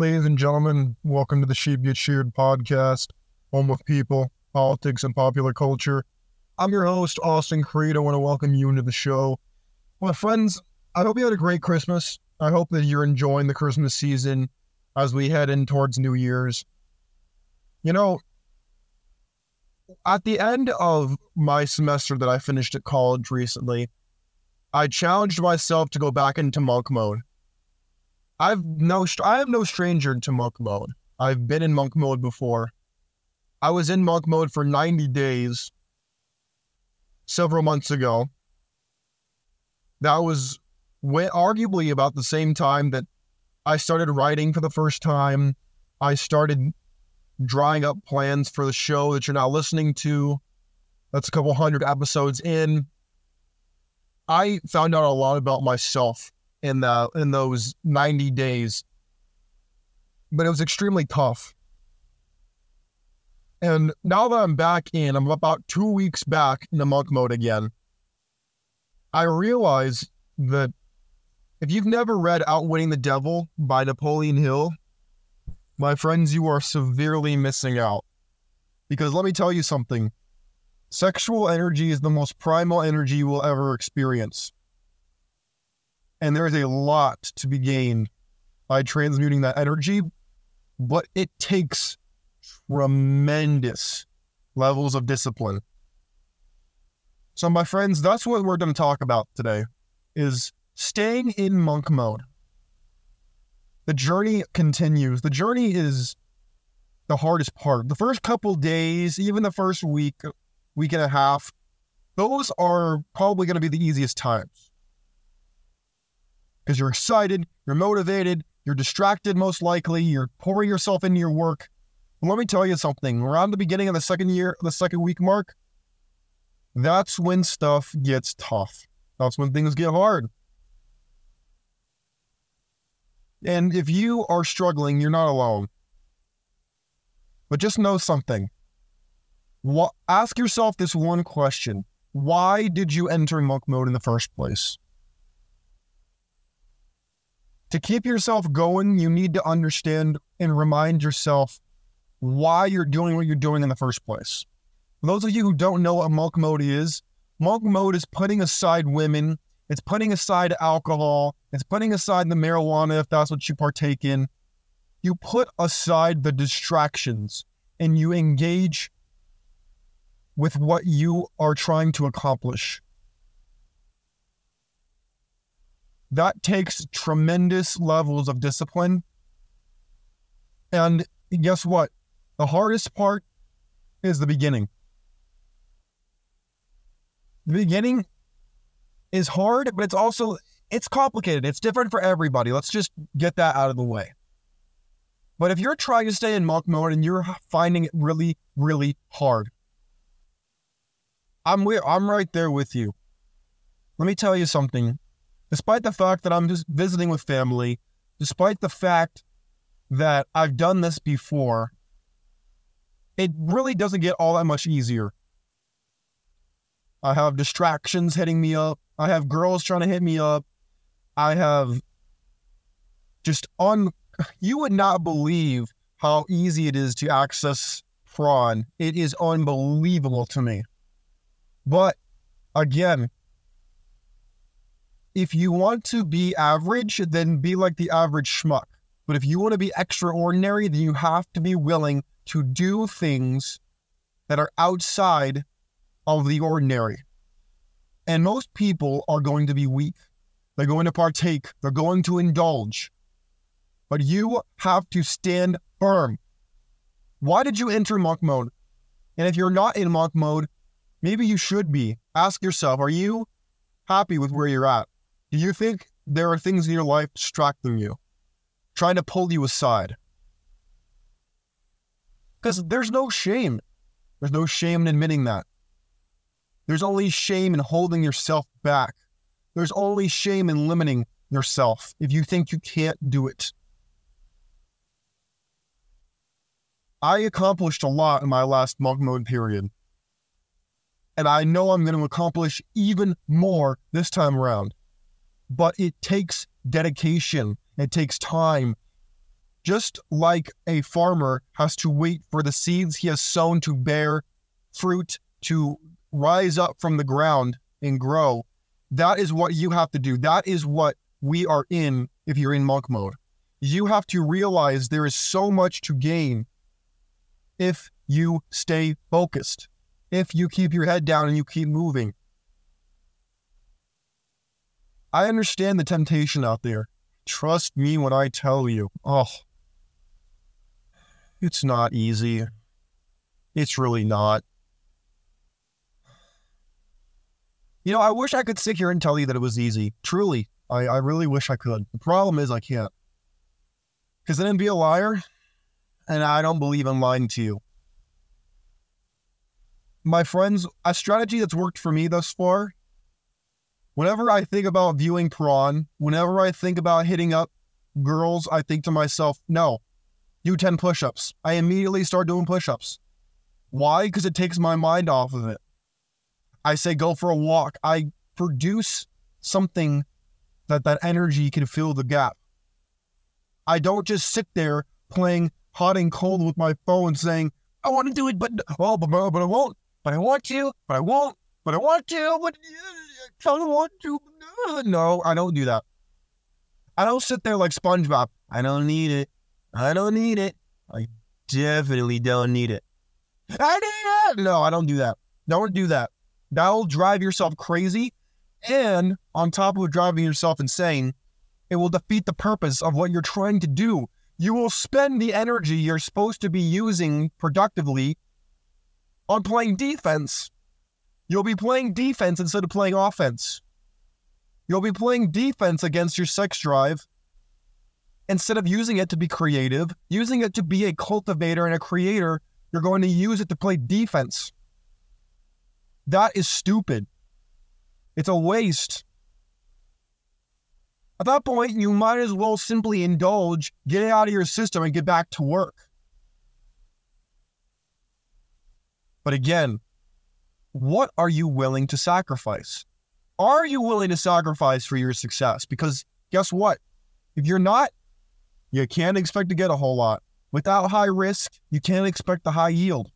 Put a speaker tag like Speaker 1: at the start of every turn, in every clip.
Speaker 1: Ladies and gentlemen, welcome to the Sheep Get Sheared podcast, home of people, politics, and popular culture. I'm your host, Austin Creed. I want to welcome you into the show. My friends, I hope you had a great Christmas. I hope that you're enjoying the Christmas season as we head in towards New Year's. You know, at the end of my semester that I finished at college recently, I challenged myself to go back into monk mode. I've no, I am no stranger to monk mode. I've been in monk mode before. I was in monk mode for 90 days several months ago. That was arguably about the same time that I started writing for the first time. I started drawing up plans for the show that you're now listening to. That's a couple hundred episodes in. I found out a lot about myself in the in those 90 days. But it was extremely tough. And now that I'm back in, I'm about two weeks back in the monk mode again. I realize that if you've never read Outwitting the Devil by Napoleon Hill, my friends, you are severely missing out. Because let me tell you something sexual energy is the most primal energy you will ever experience. And there is a lot to be gained by transmuting that energy, but it takes tremendous levels of discipline. So, my friends, that's what we're going to talk about today is staying in monk mode. The journey continues. The journey is the hardest part. The first couple days, even the first week, week and a half, those are probably going to be the easiest times because you're excited, you're motivated, you're distracted most likely, you're pouring yourself into your work. let me tell you something. Around the beginning of the second year, the second week mark, that's when stuff gets tough. That's when things get hard. And if you are struggling, you're not alone. But just know something. Ask yourself this one question Why did you enter monk mode in the first place? To keep yourself going, you need to understand and remind yourself why you're doing what you're doing in the first place. For those of you who don't know what monk mode is, monk mode is putting aside women, it's putting aside alcohol, it's putting aside the marijuana if that's what you partake in. You put aside the distractions and you engage with what you are trying to accomplish. That takes tremendous levels of discipline. And guess what? The hardest part is the beginning. The beginning is hard, but it's also it's complicated. It's different for everybody. Let's just get that out of the way. But if you're trying to stay in monk mode and you're finding it really, really hard, I'm I'm right there with you. Let me tell you something despite the fact that I'm just visiting with family, despite the fact that I've done this before, it really doesn't get all that much easier. I have distractions hitting me up. I have girls trying to hit me up. I have just on. You would not believe how easy it is to access prawn. It is unbelievable to me. But again, if you want to be average, then be like the average schmuck. But if you want to be extraordinary, then you have to be willing to do things that are outside of the ordinary. And most people are going to be weak. They're going to partake. They're going to indulge. But you have to stand firm. Why did you enter monk mode? And if you're not in monk mode, maybe you should be. Ask yourself, are you happy with where you're at? Do you think there are things in your life distracting you, trying to pull you aside? Because there's no shame. There's no shame in admitting that. There's only shame in holding yourself back. There's only shame in limiting yourself if you think you can't do it. I accomplished a lot in my last monk mode period. And I know I'm going to accomplish even more this time around but it takes dedication, it takes time, Just like a farmer has to wait for the seeds he has sown to bear fruit to rise up from the ground and grow, that is what you have to do. That is what we are in if you're in monk mode. You have to realize there is so much to gain if you stay focused, if you keep your head down and you keep moving. I understand the temptation out there. Trust me when I tell you. Oh, it's not easy. It's really not. You know, I wish I could sit here and tell you that it was easy. Truly, I, I really wish I could. The problem is I can't. Because then I'd be a liar, and I don't believe in lying to you. My friends, a strategy that's worked for me thus far, whenever I think about viewing prawn, whenever I think about hitting up girls, I think to myself, no, do 10 push ups. I immediately start doing push ups. Why? Because it takes my mind off of it. I say go for a walk. I produce something that that energy can fill the gap. I don't just sit there playing hot and cold with my phone saying, I want to do it, but oh, but, but I won't. But I want to, but I won't. But I want to, but uh, I don't want to. Uh, no, I don't do that. I don't sit there like SpongeBob. I don't need it. I don't need it. I definitely don't need it. I need it. No, I don't do that. Don't do that. That'll drive yourself crazy. And on top of driving yourself insane, it will defeat the purpose of what you're trying to do. You will spend the energy you're supposed to be using productively on playing defense. You'll be playing defense instead of playing offense. You'll be playing defense against your sex drive instead of using it to be creative, using it to be a cultivator and a creator. You're going to use it to play defense. That is stupid. It's a waste. At that point, you might as well simply indulge, get it out of your system, and get back to work. But again, what are you willing to sacrifice? Are you willing to sacrifice for your success? Because guess what? If you're not, you can't expect to get a whole lot. Without high risk, you can't expect the high yield.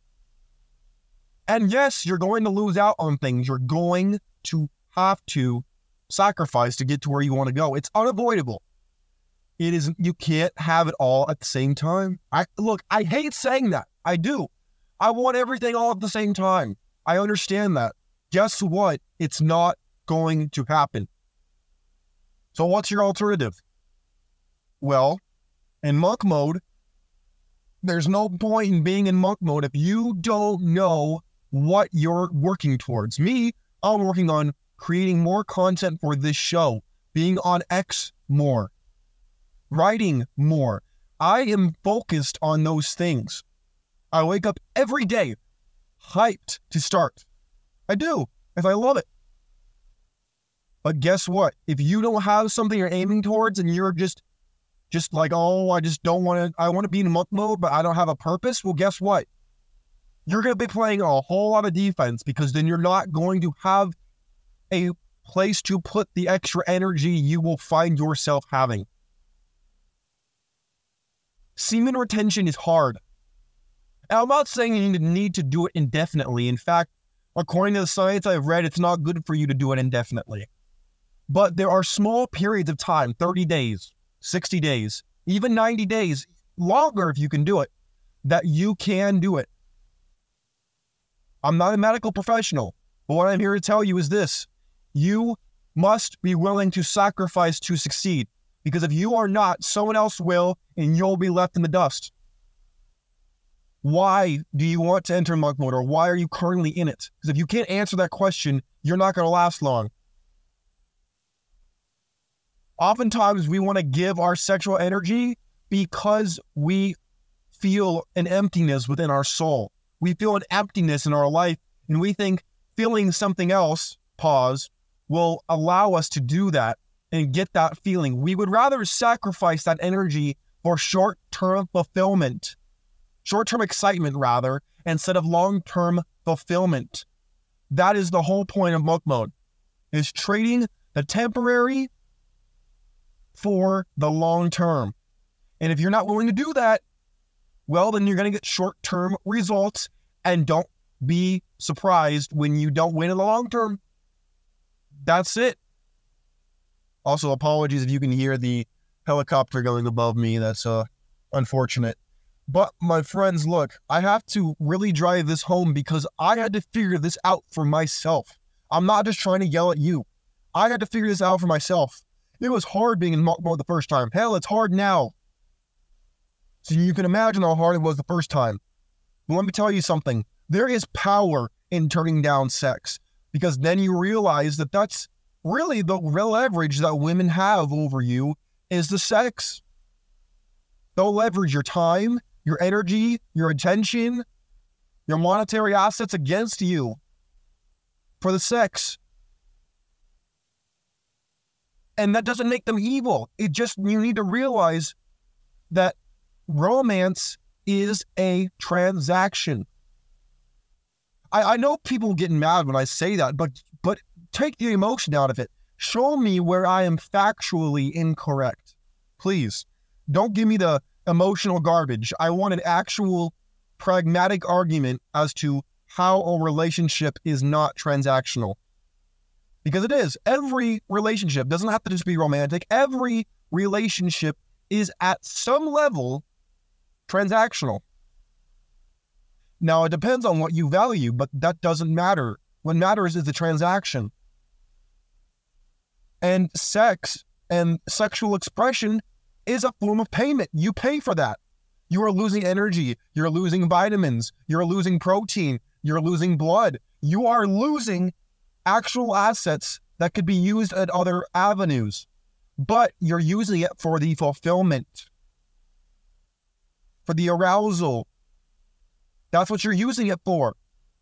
Speaker 1: And yes, you're going to lose out on things. You're going to have to sacrifice to get to where you want to go. It's unavoidable. It is you can't have it all at the same time. I look, I hate saying that. I do. I want everything all at the same time. I understand that. Guess what? It's not going to happen. So what's your alternative? Well, in monk mode, there's no point in being in monk mode if you don't know what you're working towards. Me, I'm working on creating more content for this show, being on X more, writing more. I am focused on those things. I wake up every day hyped to start. I do, if I love it. But guess what? If you don't have something you're aiming towards and you're just just like, oh, I just don't want to I want to be in monk mode, but I don't have a purpose, well, guess what? you're to be playing a whole lot of defense because then you're not going to have a place to put the extra energy you will find yourself having. Semen retention is hard. I'm not saying you need to do it indefinitely. In fact, according to the science I've read, it's not good for you to do it indefinitely. But there are small periods of time 30 days, 60 days, even 90 days, longer if you can do it, that you can do it. I'm not a medical professional, but what I'm here to tell you is this you must be willing to sacrifice to succeed. Because if you are not, someone else will, and you'll be left in the dust. Why do you want to enter monk mode, or why are you currently in it? Because if you can't answer that question, you're not going to last long. Oftentimes, we want to give our sexual energy because we feel an emptiness within our soul we feel an emptiness in our life and we think feeling something else, pause, will allow us to do that and get that feeling. We would rather sacrifice that energy for short term fulfillment, short term excitement, rather, instead of long term fulfillment. That is the whole point of monk mode, is trading the temporary for the long term. And if you're not willing to do that, well, then you're going to get short term results. And don't be surprised when you don't win in the long term. That's it. Also, apologies if you can hear the helicopter going above me. That's uh, unfortunate. But my friends, look, I have to really drive this home because I had to figure this out for myself. I'm not just trying to yell at you. I had to figure this out for myself. It was hard being in mode the first time. Hell, it's hard now. So you can imagine how hard it was the first time. But let me tell you something. There is power in turning down sex because then you realize that that's really the real leverage that women have over you is the sex. They'll leverage your time, your energy, your attention, your monetary assets against you for the sex. And that doesn't make them evil. It just, you need to realize that romance is a transaction. I, I know people getting mad when I say that, but but take the emotion out of it. Show me where I am factually incorrect. Please. Don't give me the emotional garbage. I want an actual pragmatic argument as to how a relationship is not transactional. Because it is. Every relationship doesn't have to just be romantic. Every relationship is at some level transactional. Now, it depends on what you value, but that doesn't matter. What matters is the transaction. And sex and sexual expression is a form of payment. You pay for that. You are losing energy. You're losing vitamins. You're losing protein. You're losing blood. You are losing actual assets that could be used at other avenues, but you're using it for the fulfillment, for the arousal. That's what you're using it for.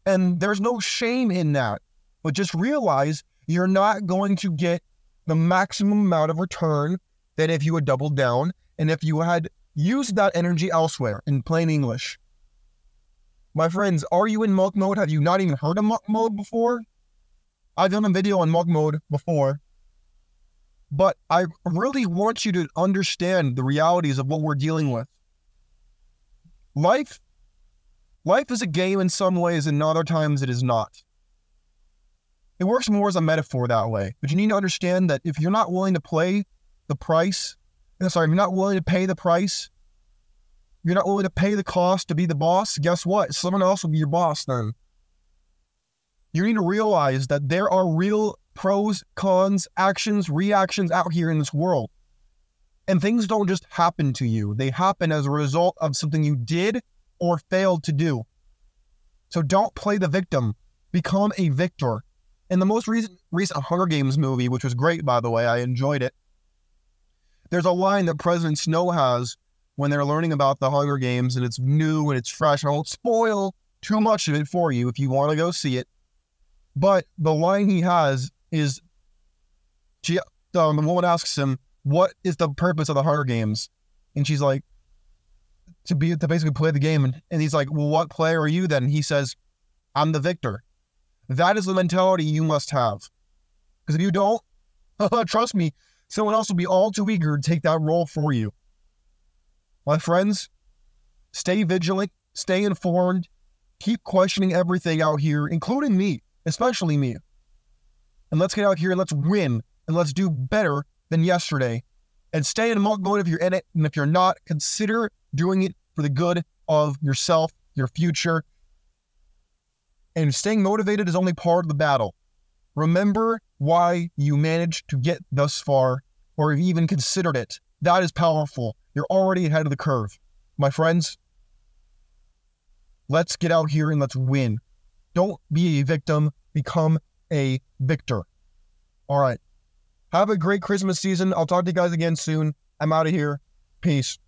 Speaker 1: And there's no shame in that. But just realize you're not going to get the maximum amount of return than if you had doubled down and if you had used that energy elsewhere in plain English. My friends, are you in monk mode? Have you not even heard of monk mode before? I've done a video on monk mode before, but I really want you to understand the realities of what we're dealing with. Life, life is a game in some ways, and other times it is not. It works more as a metaphor that way, but you need to understand that if you're not willing to play the price. Sorry, if you're not willing to pay the price, you're not willing to pay the cost to be the boss, guess what? Someone else will be your boss then. You need to realize that there are real pros, cons, actions, reactions out here in this world. And things don't just happen to you, they happen as a result of something you did or failed to do. So don't play the victim, become a victor. In the most recent, recent Hunger Games movie, which was great, by the way, I enjoyed it, there's a line that President Snow has when they're learning about the Hunger Games and it's new and it's fresh. I won't spoil too much of it for you if you want to go see it. But the line he has is she, um, the woman asks him, What is the purpose of the Hunger Games? And she's like, To be to basically play the game. And, and he's like, Well, what player are you then? And he says, I'm the victor. That is the mentality you must have. Because if you don't, trust me, someone else will be all too eager to take that role for you. My friends, stay vigilant, stay informed, keep questioning everything out here, including me, especially me. And let's get out here and let's win and let's do better than yesterday. And stay in monk mode if you're in it. And if you're not, consider doing it for the good of yourself, your future. And staying motivated is only part of the battle. Remember why you managed to get thus far or have even considered it. That is powerful. You're already ahead of the curve. My friends, let's get out here and let's win. Don't be a victim, become a victor. All right. Have a great Christmas season. I'll talk to you guys again soon. I'm out of here. Peace.